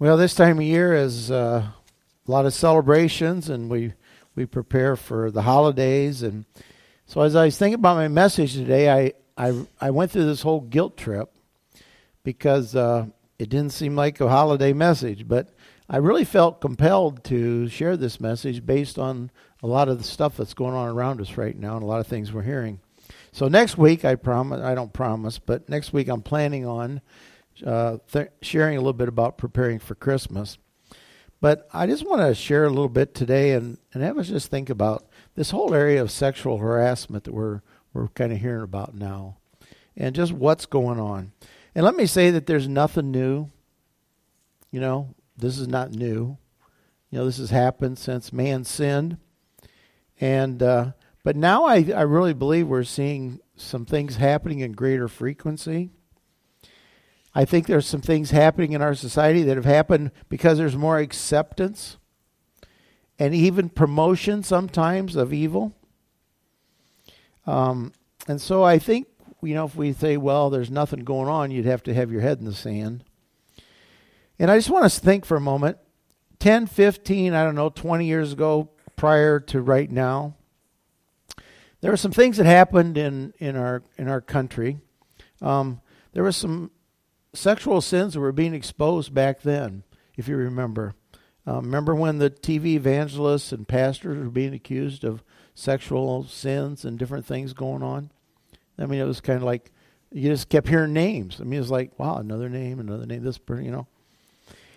Well, this time of year is uh, a lot of celebrations, and we we prepare for the holidays. And so, as I was thinking about my message today, I I, I went through this whole guilt trip because uh, it didn't seem like a holiday message, but I really felt compelled to share this message based on a lot of the stuff that's going on around us right now and a lot of things we're hearing. So next week, I promise I don't promise, but next week I'm planning on uh, th- sharing a little bit about preparing for Christmas. But I just want to share a little bit today and, and have us just think about this whole area of sexual harassment that we're we're kind of hearing about now, and just what's going on. And let me say that there's nothing new. You know, this is not new. You know, this has happened since man sinned, and uh, but now I I really believe we're seeing some things happening in greater frequency. I think there's some things happening in our society that have happened because there's more acceptance and even promotion sometimes of evil. Um, and so I think, you know, if we say, well, there's nothing going on, you'd have to have your head in the sand. And I just want us to think for a moment 10, 15, I don't know, 20 years ago, prior to right now, there were some things that happened in, in, our, in our country. Um, there were some sexual sins were being exposed back then, if you remember. Um, remember when the TV evangelists and pastors were being accused of sexual sins and different things going on? I mean, it was kind of like you just kept hearing names. I mean, it was like, wow, another name, another name, this person, you know.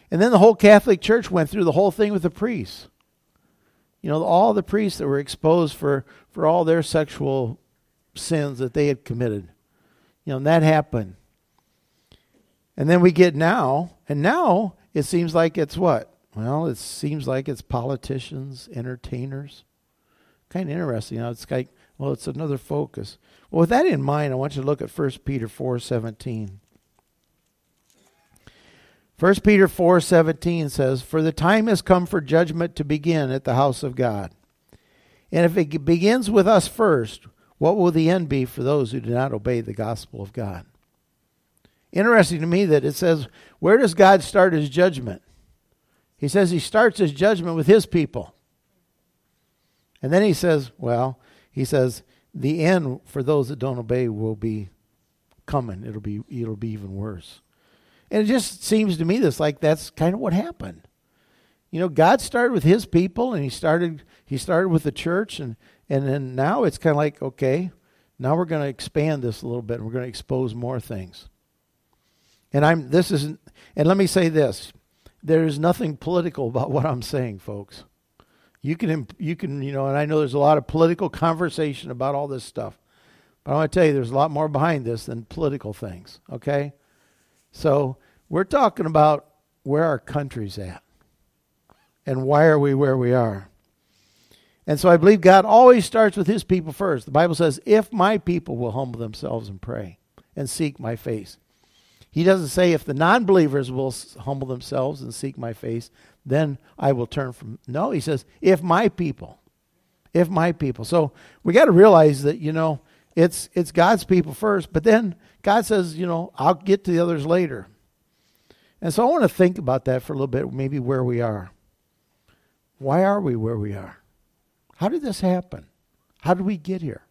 And then the whole Catholic Church went through the whole thing with the priests. You know, all the priests that were exposed for, for all their sexual sins that they had committed. You know, and that happened. And then we get now, and now it seems like it's what? Well, it seems like it's politicians, entertainers. Kind of interesting. You know, it's like, well, it's another focus. Well, with that in mind, I want you to look at 1 Peter 4.17. 1 Peter 4:17 says, "For the time has come for judgment to begin at the house of God. And if it begins with us first, what will the end be for those who do not obey the gospel of God?" Interesting to me that it says, where does God start his judgment? He says he starts his judgment with his people. And then he says, well, he says the end for those that don't obey will be coming. It'll be it'll be even worse. And it just seems to me this like that's kind of what happened. You know, God started with his people and he started he started with the church and and then now it's kind of like okay, now we're going to expand this a little bit and we're going to expose more things. And I'm this isn't and let me say this. There's nothing political about what I'm saying, folks. You can you can, you know, and I know there's a lot of political conversation about all this stuff. But I want to tell you there's a lot more behind this than political things, okay? So, we're talking about where our country's at. And why are we where we are? And so I believe God always starts with his people first. The Bible says, if my people will humble themselves and pray and seek my face. He doesn't say if the non believers will humble themselves and seek my face, then I will turn from. No, he says, if my people. If my people. So we got to realize that, you know, it's, it's God's people first, but then God says, you know, I'll get to the others later. And so I want to think about that for a little bit, maybe where we are. Why are we where we are? How did this happen? How did we get here?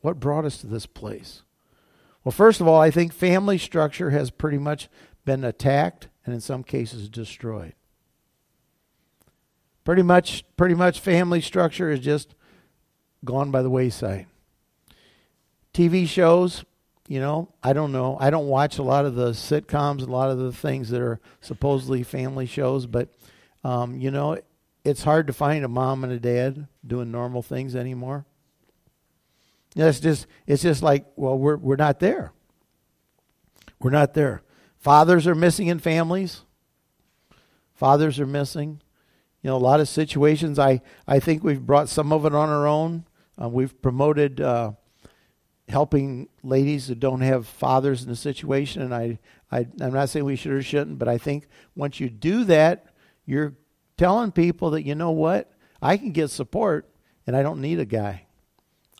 What brought us to this place? Well, first of all, I think family structure has pretty much been attacked and in some cases destroyed. Pretty much pretty much family structure is just gone by the wayside. TV shows, you know, I don't know. I don't watch a lot of the sitcoms, a lot of the things that are supposedly family shows, but um, you know, it's hard to find a mom and a dad doing normal things anymore. It's just it's just like, well, we're we're not there. We're not there. Fathers are missing in families. Fathers are missing. You know, a lot of situations. I I think we've brought some of it on our own. Uh, we've promoted uh, helping ladies that don't have fathers in the situation, and I, I I'm not saying we should or shouldn't, but I think once you do that, you're telling people that you know what, I can get support, and I don't need a guy.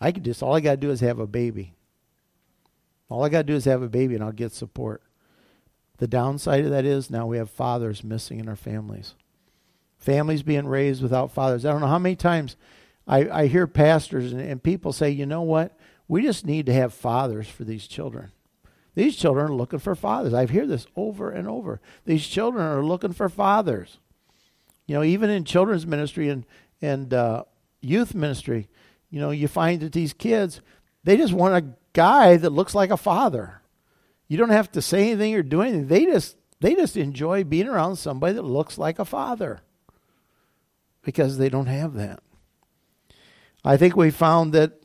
I could just all I got to do is have a baby. All I got to do is have a baby and I'll get support. The downside of that is now we have fathers missing in our families. Families being raised without fathers. I don't know how many times I, I hear pastors and, and people say, you know what? We just need to have fathers for these children. These children are looking for fathers. I hear this over and over. These children are looking for fathers. You know, even in children's ministry and and uh, youth ministry, you know, you find that these kids they just want a guy that looks like a father. You don't have to say anything or do anything. They just they just enjoy being around somebody that looks like a father because they don't have that. I think we found that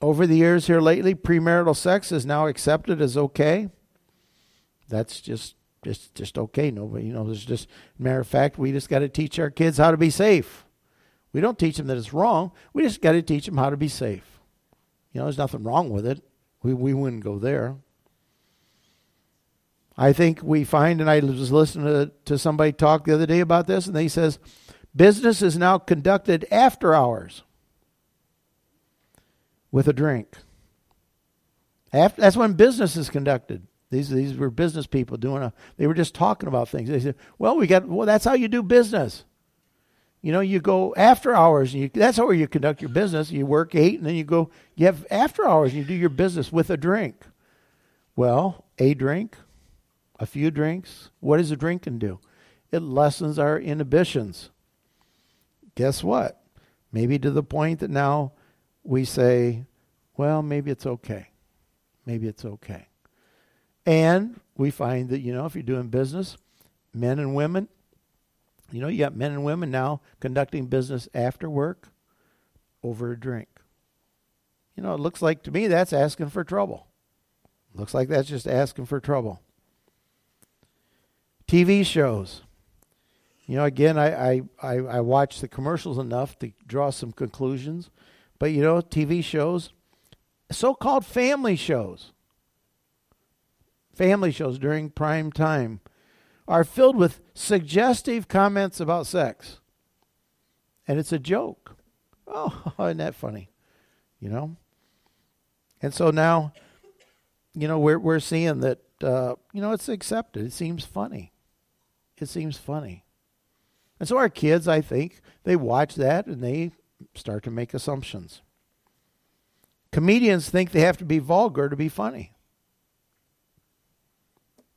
over the years here lately, premarital sex is now accepted as okay. That's just just just okay. Nobody, you know, there's just matter of fact, we just got to teach our kids how to be safe. We don't teach them that it's wrong. We just got to teach them how to be safe. You know, there's nothing wrong with it. We we wouldn't go there. I think we find, and I was listening to, to somebody talk the other day about this, and they says business is now conducted after hours with a drink. After, that's when business is conducted. These these were business people doing a. They were just talking about things. They said, "Well, we got. Well, that's how you do business. You know, you go after hours, and you, that's how you conduct your business. You work eight, and then you go. You have after hours, and you do your business with a drink. Well, a drink, a few drinks. What does a drink drinking do? It lessens our inhibitions. Guess what? Maybe to the point that now we say, well, maybe it's okay. Maybe it's okay. And we find that, you know, if you're doing business, men and women, you know, you got men and women now conducting business after work over a drink. You know, it looks like to me that's asking for trouble. Looks like that's just asking for trouble. TV shows. You know, again, I, I, I, watch the commercials enough to draw some conclusions. But you know, TV shows, so called family shows, family shows during prime time are filled with suggestive comments about sex. And it's a joke. Oh, isn't that funny? You know? And so now, you know, we're, we're seeing that, uh, you know, it's accepted. It seems funny. It seems funny. And so our kids, I think, they watch that and they start to make assumptions. Comedians think they have to be vulgar to be funny.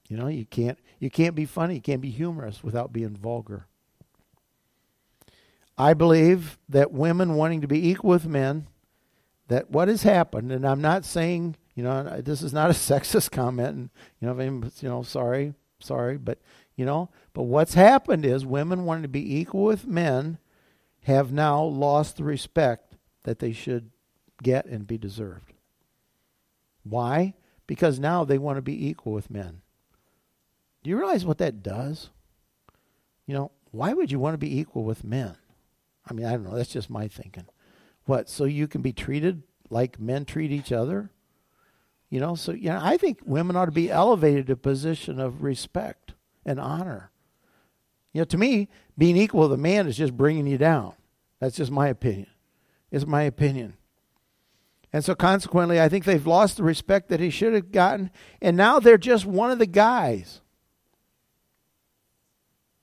You know, you can't you can't be funny, you can't be humorous without being vulgar. I believe that women wanting to be equal with men, that what has happened, and I'm not saying, you know, this is not a sexist comment, and you know, you know, sorry, sorry, but you know, but what's happened is women wanting to be equal with men have now lost the respect that they should get and be deserved. Why? Because now they want to be equal with men. Do you realize what that does? You know, why would you want to be equal with men? I mean, I don't know. That's just my thinking. What? So you can be treated like men treat each other? You know, so you know, I think women ought to be elevated to a position of respect and honor. You know, to me, being equal with a man is just bringing you down. That's just my opinion. It's my opinion. And so consequently, I think they've lost the respect that he should have gotten. And now they're just one of the guys.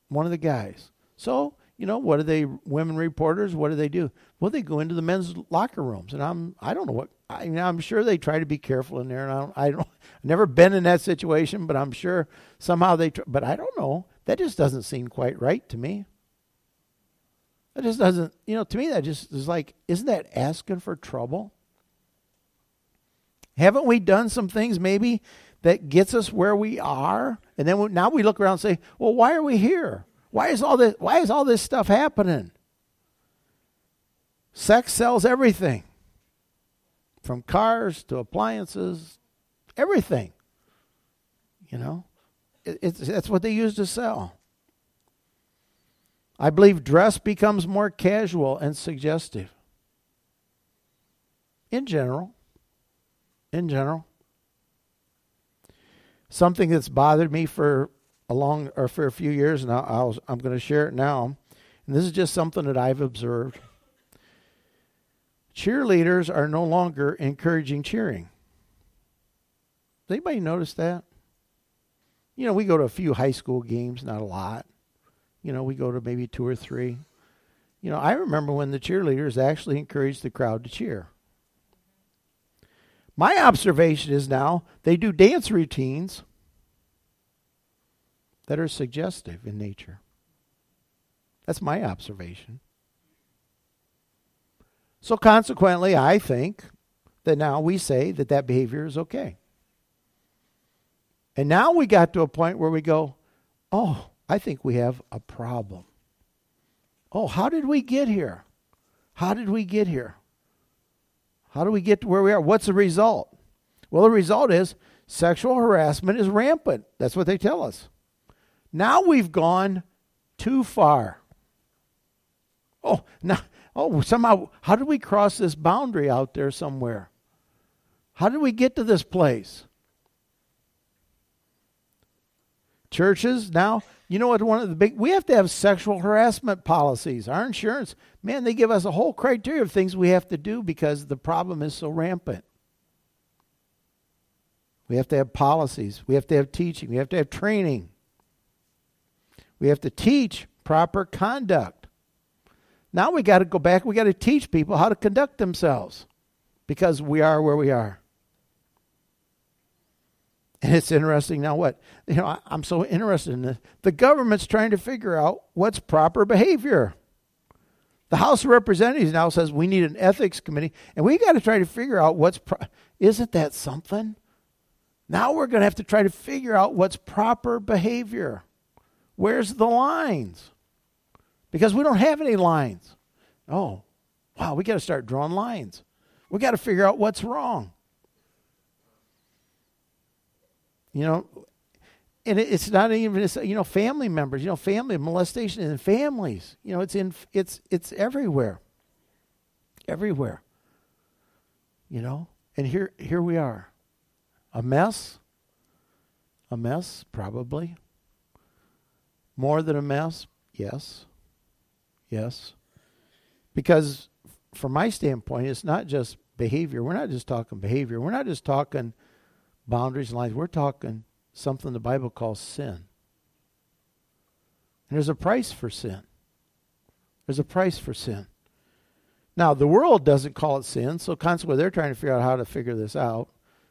One of the guys. So, you know, what do they, women reporters, what do they do? Well, they go into the men's locker rooms. And I'm, I don't know what, I mean, I'm sure they try to be careful in there. And I don't, I don't, I've never been in that situation, but I'm sure somehow they, but I don't know. That just doesn't seem quite right to me. That just doesn't, you know, to me, that just is like, isn't that asking for trouble? Haven't we done some things maybe that gets us where we are? And then we, now we look around and say, well, why are we here? Why is all this, why is all this stuff happening? Sex sells everything from cars to appliances, everything. You know, it, it's, that's what they use to sell. I believe dress becomes more casual and suggestive. In general. In general. Something that's bothered me for a long or for a few years and I'll, I'm going to share it now. And this is just something that I've observed. Cheerleaders are no longer encouraging cheering. Does anybody notice that? You know, we go to a few high school games, not a lot. You know, we go to maybe two or three. You know, I remember when the cheerleaders actually encouraged the crowd to cheer. My observation is now they do dance routines that are suggestive in nature. That's my observation. So, consequently, I think that now we say that that behavior is okay. And now we got to a point where we go, oh, I think we have a problem. Oh, how did we get here? How did we get here? How do we get to where we are? What's the result? Well, the result is sexual harassment is rampant. That's what they tell us. Now we've gone too far. Oh, now, oh, somehow, how did we cross this boundary out there somewhere? How did we get to this place? Churches now, you know what? One of the big, we have to have sexual harassment policies. Our insurance, man, they give us a whole criteria of things we have to do because the problem is so rampant. We have to have policies. We have to have teaching. We have to have training. We have to teach proper conduct. Now we got to go back. We got to teach people how to conduct themselves because we are where we are. And it's interesting now what? You know, I, am so interested in this. The government's trying to figure out what's proper behavior. The House of Representatives now says we need an ethics committee, and we got to try to figure out what's. Pro- Isn't that something? Now we're going to have to try to figure out what's proper behavior. Where's the lines? Because we don't have any lines. Oh, wow, we got to start drawing lines. We got to figure out what's wrong. You know, and it's not even it's, you know family members. You know, family molestation in families. You know, it's in it's it's everywhere. Everywhere. You know, and here here we are, a mess. A mess, probably. More than a mess, yes, yes. Because from my standpoint, it's not just behavior. We're not just talking behavior. We're not just talking boundaries and lines. We're talking something the Bible calls sin. And there's a price for sin. There's a price for sin. Now, the world doesn't call it sin, so consequently they're trying to figure out how to figure this out.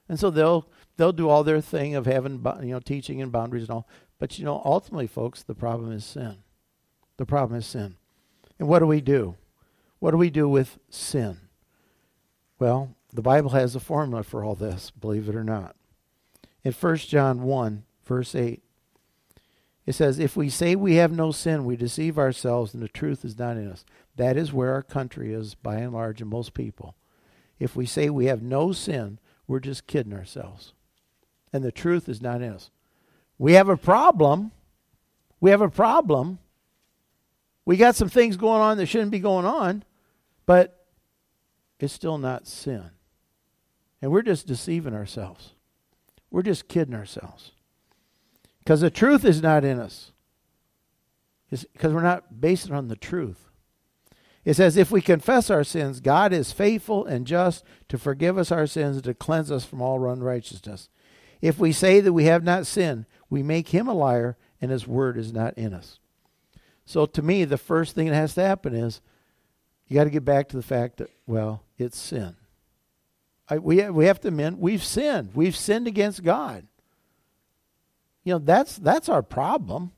And so they'll they'll do all their thing of having you know teaching and boundaries and all. But you know, ultimately, folks, the problem is sin. The problem is sin. And what do we do? What do we do with sin? Well, the Bible has a formula for all this, believe it or not in 1 John 1, verse 8. It says, If we say we have no sin, we deceive ourselves and the truth is not in us. That is where our country is, by and large, and most people. If we say we have no sin, we're just kidding ourselves. And the truth is not in us. We have a problem. We have a problem. We got some things going on that shouldn't be going on, but it's still not sin. And we're just deceiving ourselves. We're just kidding ourselves. Because the truth is not in us. Because we're not based on the truth. It says, if we confess our sins, God is faithful and just to forgive us our sins and to cleanse us from all unrighteousness. If we say that we have not sinned, we make him a liar and his word is not in us. So to me, the first thing that has to happen is you got to get back to the fact that, well, it's sin. We, we have to admit we've sinned. We've sinned against God. You know, that's, that's our problem.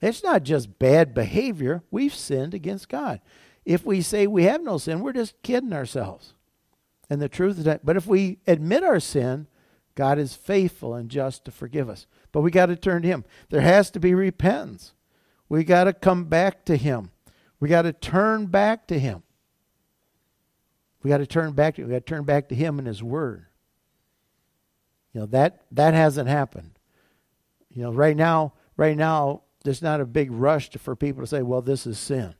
It's not just bad behavior. We've sinned against God. If we say we have no sin, we're just kidding ourselves. And the truth is that, but if we admit our sin, God is faithful and just to forgive us. But we got to turn to Him. There has to be repentance. We got to come back to Him. We got to turn back to Him. We got to turn back to we got to turn back to him and his word. You know, that that hasn't happened. You know, right now, right now there's not a big rush to, for people to say, "Well, this is sin."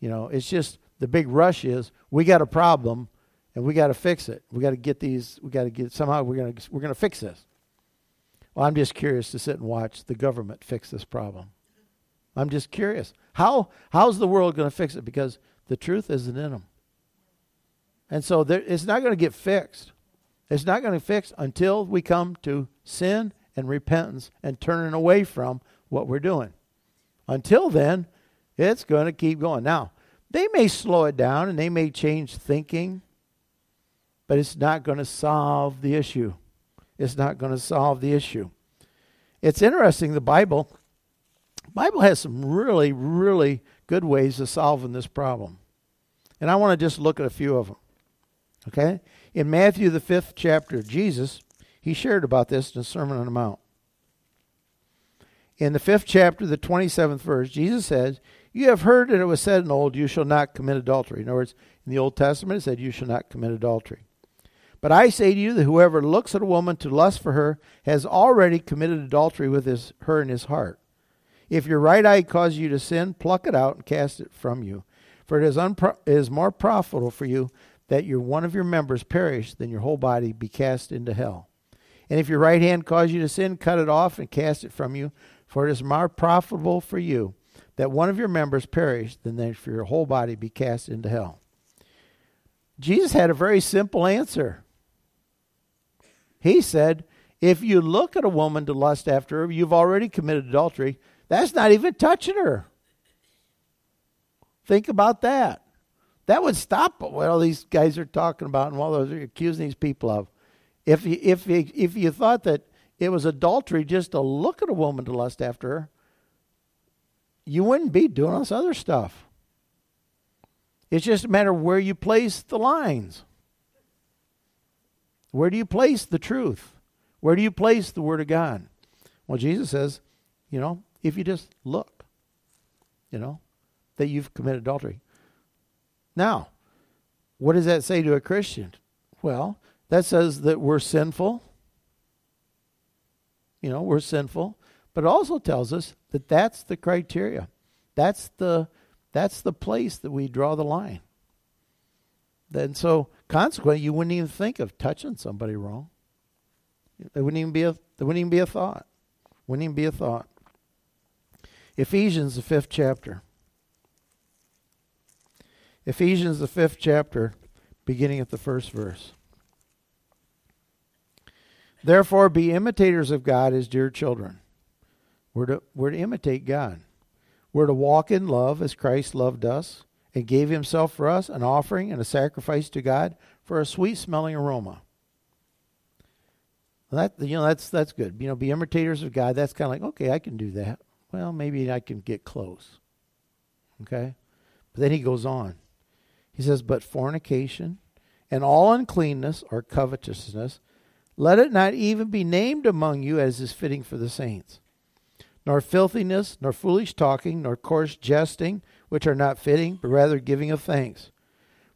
You know, it's just the big rush is we got a problem and we got to fix it. We got to get these we got to get somehow we're to we're to fix this. Well, I'm just curious to sit and watch the government fix this problem. I'm just curious. How how's the world going to fix it because the truth isn't in them. And so there, it's not going to get fixed. It's not going to fix until we come to sin and repentance and turning away from what we're doing. Until then, it's going to keep going. Now, they may slow it down and they may change thinking, but it's not going to solve the issue. It's not going to solve the issue. It's interesting the Bible Bible has some really really good ways of solving this problem. And I want to just look at a few of them. Okay? In Matthew the 5th chapter, Jesus, he shared about this in the Sermon on the Mount. In the 5th chapter, the 27th verse, Jesus says, You have heard that it was said in old, You shall not commit adultery. In other words, in the Old Testament, it said, You shall not commit adultery. But I say to you that whoever looks at a woman to lust for her has already committed adultery with his, her in his heart. If your right eye causes you to sin, pluck it out and cast it from you. For it is, unpro- it is more profitable for you that your one of your members perish then your whole body be cast into hell. And if your right hand cause you to sin, cut it off and cast it from you. For it is more profitable for you that one of your members perish than that for your whole body be cast into hell. Jesus had a very simple answer. He said, if you look at a woman to lust after her, you've already committed adultery. That's not even touching her. Think about that. That would stop what all these guys are talking about and what they're accusing these people of. If you, if you, if you thought that it was adultery just to look at a woman to lust after her, you wouldn't be doing all this other stuff. It's just a matter of where you place the lines. Where do you place the truth? Where do you place the Word of God? Well, Jesus says, you know, if you just look, you know, that you've committed adultery. Now, what does that say to a Christian? Well, that says that we're sinful. You know, we're sinful, but it also tells us that that's the criteria. That's the that's the place that we draw the line. And so, consequently, you wouldn't even think of touching somebody wrong. There wouldn't even be a there wouldn't even be a thought. Wouldn't even be a thought. Ephesians the fifth chapter. Ephesians the fifth chapter, beginning at the first verse. Therefore, be imitators of God as dear children. We're to, we're to imitate God. We're to walk in love as Christ loved us and gave himself for us, an offering and a sacrifice to God for a sweet smelling aroma. That you know that's that's good. You know, be imitators of God. That's kind of like okay, I can do that. Well, maybe I can get close. Okay, but then he goes on. He says, "But fornication and all uncleanness or covetousness, let it not even be named among you as is fitting for the saints." nor filthiness, nor foolish talking, nor coarse jesting, which are not fitting, but rather giving of thanks.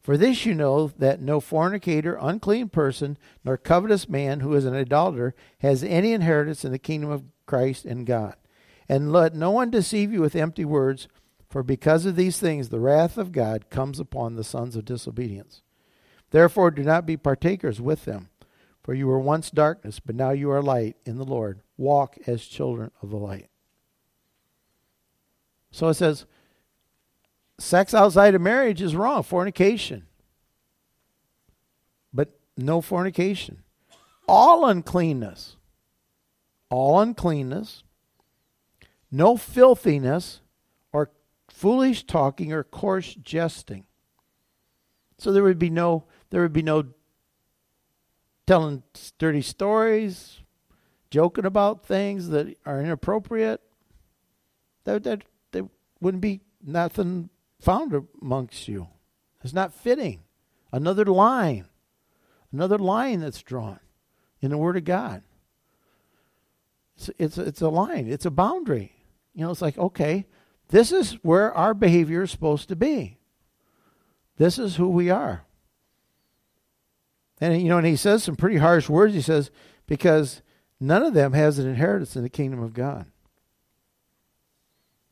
For this you know that no fornicator, unclean person, nor covetous man who is an idolater has any inheritance in the kingdom of Christ and God. And let no one deceive you with empty words, for because of these things the wrath of God comes upon the sons of disobedience. Therefore do not be partakers with them, for you were once darkness, but now you are light in the Lord. Walk as children of the light. So it says, sex outside of marriage is wrong, fornication. But no fornication. All uncleanness, all uncleanness, no filthiness, foolish talking or coarse jesting. So there would be no there would be no telling dirty stories, joking about things that are inappropriate. That that there wouldn't be nothing found amongst you. It's not fitting. Another line, another line that's drawn in the Word of God. It's, it's, it's a line, it's a boundary. You know, it's like, okay, this is where our behavior is supposed to be. This is who we are. And, you know, and he says some pretty harsh words. He says, because none of them has an inheritance in the kingdom of God.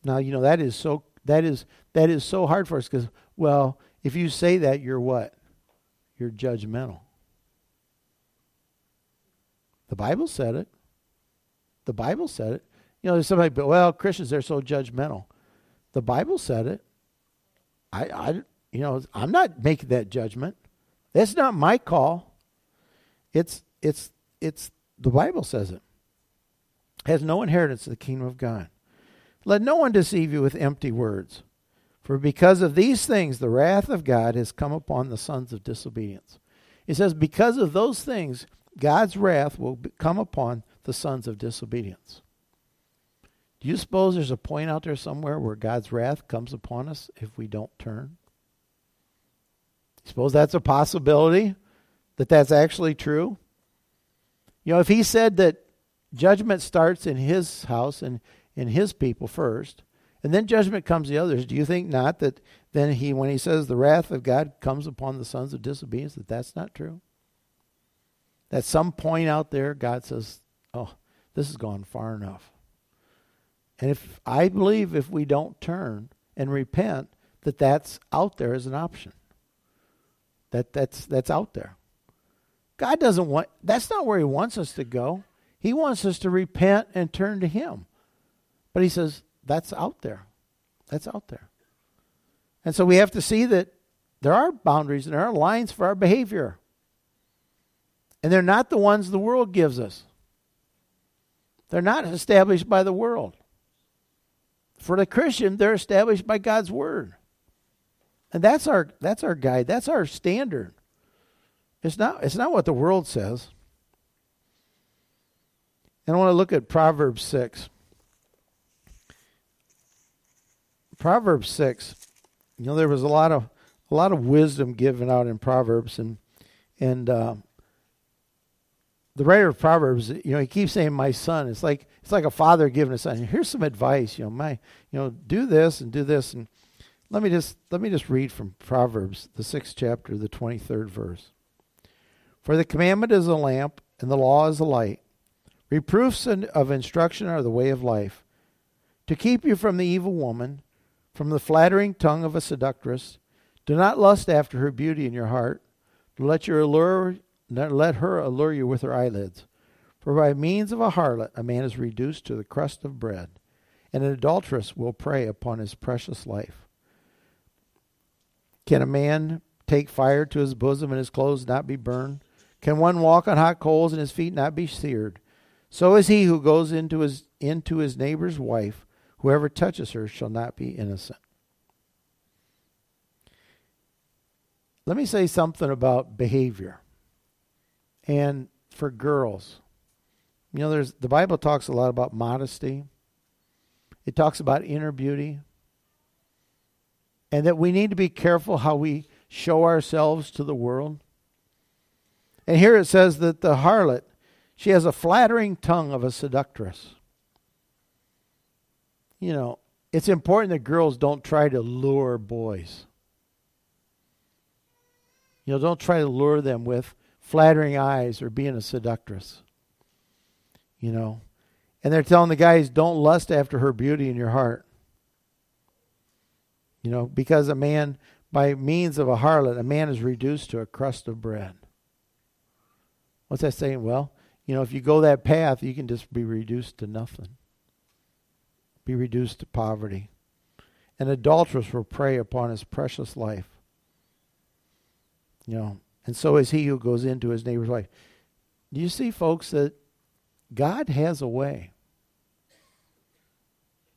Now, you know, that is so that is that is so hard for us because well, if you say that, you're what? You're judgmental. The Bible said it. The Bible said it. You know, there's somebody, well, Christians they're so judgmental. The Bible said it. I, I, you know, I'm not making that judgment. That's not my call. It's, it's, it's the Bible says it. has no inheritance in the kingdom of God. Let no one deceive you with empty words. For because of these things, the wrath of God has come upon the sons of disobedience. He says, because of those things, God's wrath will come upon the sons of disobedience. Do you suppose there's a point out there somewhere where God's wrath comes upon us if we don't turn? Suppose that's a possibility that that's actually true? You know, if he said that judgment starts in his house and in his people first, and then judgment comes the others, do you think not that then he, when he says the wrath of God comes upon the sons of disobedience, that that's not true? At some point out there, God says, oh, this has gone far enough. And if I believe if we don't turn and repent, that that's out there as an option. That that's that's out there. God doesn't want that's not where he wants us to go. He wants us to repent and turn to him. But he says that's out there. That's out there. And so we have to see that there are boundaries and there are lines for our behavior. And they're not the ones the world gives us. They're not established by the world. For the Christian, they're established by God's word. And that's our that's our guide. That's our standard. It's not it's not what the world says. And I want to look at Proverbs 6. Proverbs 6. You know there was a lot of a lot of wisdom given out in Proverbs and and uh, the writer of Proverbs, you know, he keeps saying my son. It's like it's like a father giving a son. Here's some advice, you know, my you know, do this and do this and let me just let me just read from Proverbs, the sixth chapter, the twenty third verse. For the commandment is a lamp, and the law is a light. Reproofs of instruction are the way of life. To keep you from the evil woman, from the flattering tongue of a seductress, do not lust after her beauty in your heart. Let your allure, let her allure you with her eyelids. For by means of a harlot a man is reduced to the crust of bread, and an adulteress will prey upon his precious life. Can a man take fire to his bosom and his clothes not be burned? Can one walk on hot coals and his feet not be seared? So is he who goes into his into his neighbor's wife. Whoever touches her shall not be innocent. Let me say something about behavior. And for girls, you know, there's the Bible talks a lot about modesty. It talks about inner beauty. And that we need to be careful how we show ourselves to the world. And here it says that the harlot, she has a flattering tongue of a seductress. You know, it's important that girls don't try to lure boys. You know, don't try to lure them with flattering eyes or being a seductress. You know, and they're telling the guys, don't lust after her beauty in your heart. You know, because a man, by means of a harlot, a man is reduced to a crust of bread. What's that saying? Well, you know, if you go that path, you can just be reduced to nothing, be reduced to poverty. An adulteress will prey upon his precious life. You know, and so is he who goes into his neighbor's wife. Do you see, folks, that God has a way?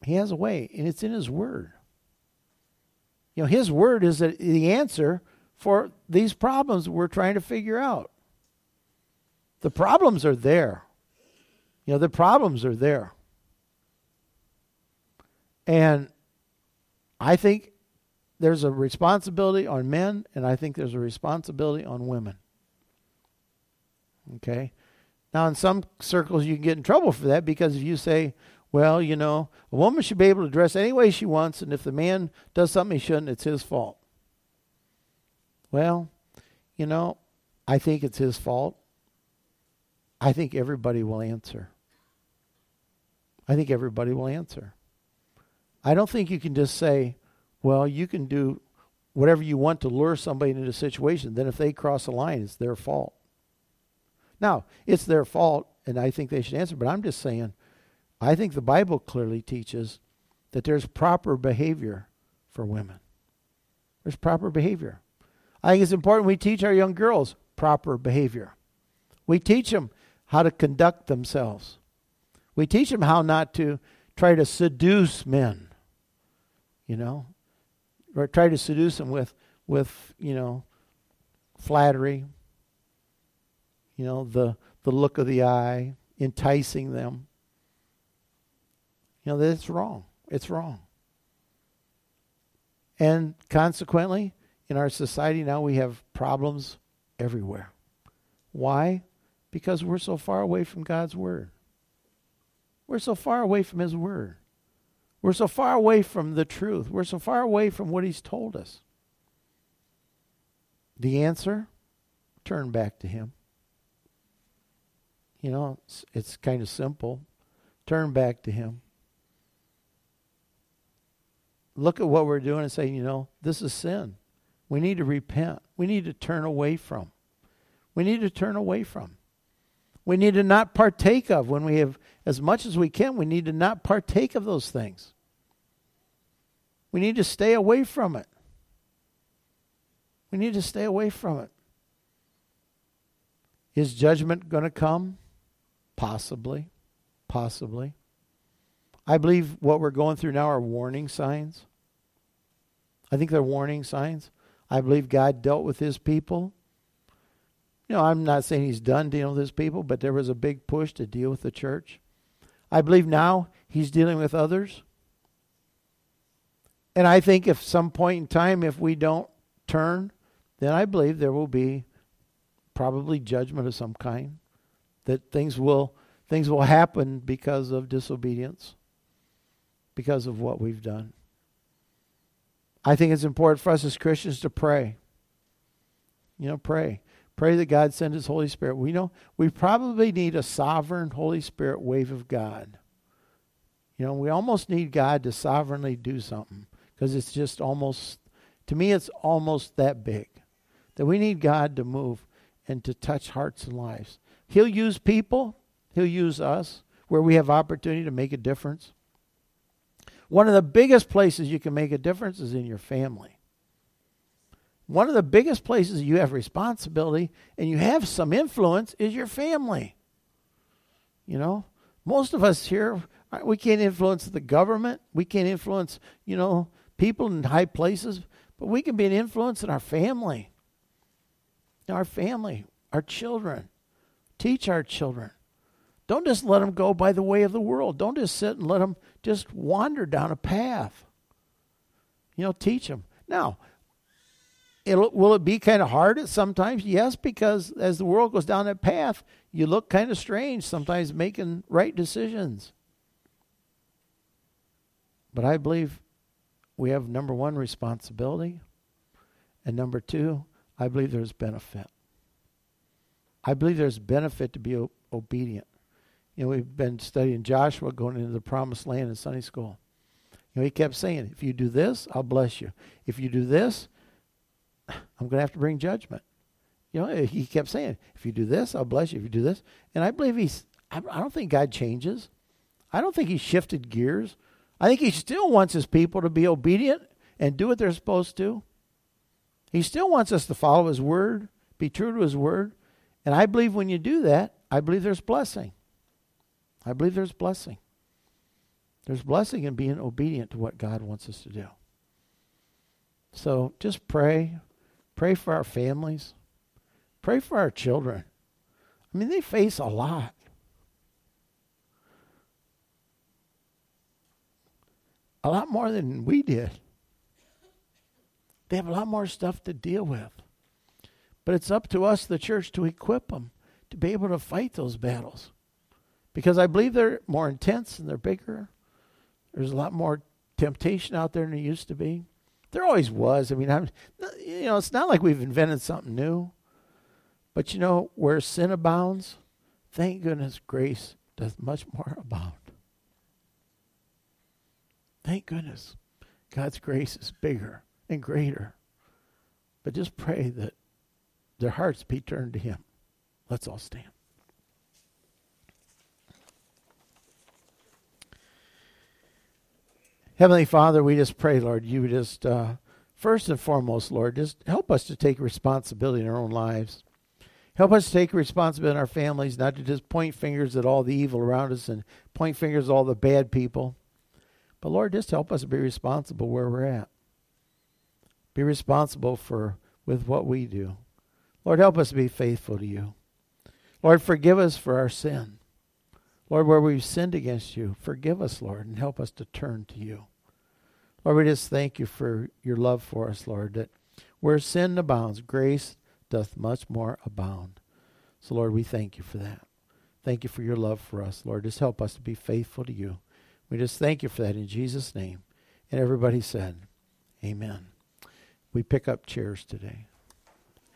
He has a way, and it's in his word. You know, his word is the answer for these problems we're trying to figure out. The problems are there. You know, the problems are there. And I think there's a responsibility on men, and I think there's a responsibility on women. Okay? Now, in some circles, you can get in trouble for that because if you say, well, you know, a woman should be able to dress any way she wants, and if the man does something he shouldn't, it's his fault. Well, you know, I think it's his fault. I think everybody will answer. I think everybody will answer. I don't think you can just say, well, you can do whatever you want to lure somebody into a situation. Then if they cross a line, it's their fault. Now, it's their fault, and I think they should answer, but I'm just saying, I think the Bible clearly teaches that there's proper behavior for women. There's proper behavior. I think it's important we teach our young girls proper behavior. We teach them how to conduct themselves. We teach them how not to try to seduce men, you know, or try to seduce them with, with you know, flattery, you know, the, the look of the eye, enticing them. You know, that's wrong. It's wrong. And consequently, in our society now, we have problems everywhere. Why? Because we're so far away from God's Word. We're so far away from His Word. We're so far away from the truth. We're so far away from what He's told us. The answer? Turn back to Him. You know, it's, it's kind of simple. Turn back to Him. Look at what we're doing and say, you know, this is sin. We need to repent. We need to turn away from. We need to turn away from. We need to not partake of when we have, as much as we can, we need to not partake of those things. We need to stay away from it. We need to stay away from it. Is judgment going to come? Possibly. Possibly. I believe what we're going through now are warning signs. I think they're warning signs. I believe God dealt with his people. You know, I'm not saying he's done dealing with his people, but there was a big push to deal with the church. I believe now he's dealing with others. And I think if some point in time, if we don't turn, then I believe there will be probably judgment of some kind. That things will things will happen because of disobedience, because of what we've done. I think it's important for us as Christians to pray. You know, pray. Pray that God send his Holy Spirit. We know we probably need a sovereign Holy Spirit wave of God. You know, we almost need God to sovereignly do something because it's just almost, to me, it's almost that big. That we need God to move and to touch hearts and lives. He'll use people, He'll use us where we have opportunity to make a difference. One of the biggest places you can make a difference is in your family. One of the biggest places you have responsibility and you have some influence is your family. You know, most of us here, uh, we can't influence the government. We can't influence, you know, people in high places, but we can be an influence in our family. Our family, our children. Teach our children. Don't just let them go by the way of the world. Don't just sit and let them just wander down a path. You know, teach them. Now, It will it be kind of hard sometimes? Yes, because as the world goes down that path, you look kind of strange sometimes making right decisions. But I believe we have number one responsibility, and number two, I believe there's benefit. I believe there's benefit to be o- obedient. You know, we've been studying Joshua going into the promised land in Sunday school. You know, he kept saying, if you do this, I'll bless you. If you do this, I'm going to have to bring judgment. You know, he kept saying, if you do this, I'll bless you. If you do this. And I believe he's, I don't think God changes. I don't think he shifted gears. I think he still wants his people to be obedient and do what they're supposed to. He still wants us to follow his word, be true to his word. And I believe when you do that, I believe there's blessing. I believe there's blessing. There's blessing in being obedient to what God wants us to do. So just pray. Pray for our families. Pray for our children. I mean, they face a lot. A lot more than we did. They have a lot more stuff to deal with. But it's up to us, the church, to equip them to be able to fight those battles because I believe they're more intense and they're bigger. There's a lot more temptation out there than there used to be. There always was. I mean, I'm, you know, it's not like we've invented something new. But you know, where sin abounds, thank goodness grace does much more abound. Thank goodness God's grace is bigger and greater. But just pray that their hearts be turned to Him. Let's all stand. Heavenly Father, we just pray, Lord, you just, uh, first and foremost, Lord, just help us to take responsibility in our own lives. Help us take responsibility in our families, not to just point fingers at all the evil around us and point fingers at all the bad people. But Lord, just help us be responsible where we're at. Be responsible for with what we do. Lord, help us be faithful to you. Lord, forgive us for our sin. Lord, where we've sinned against you, forgive us, Lord, and help us to turn to you. Lord, we just thank you for your love for us, Lord, that where sin abounds, grace doth much more abound. So, Lord, we thank you for that. Thank you for your love for us, Lord. Just help us to be faithful to you. We just thank you for that in Jesus' name. And everybody said, Amen. We pick up chairs today.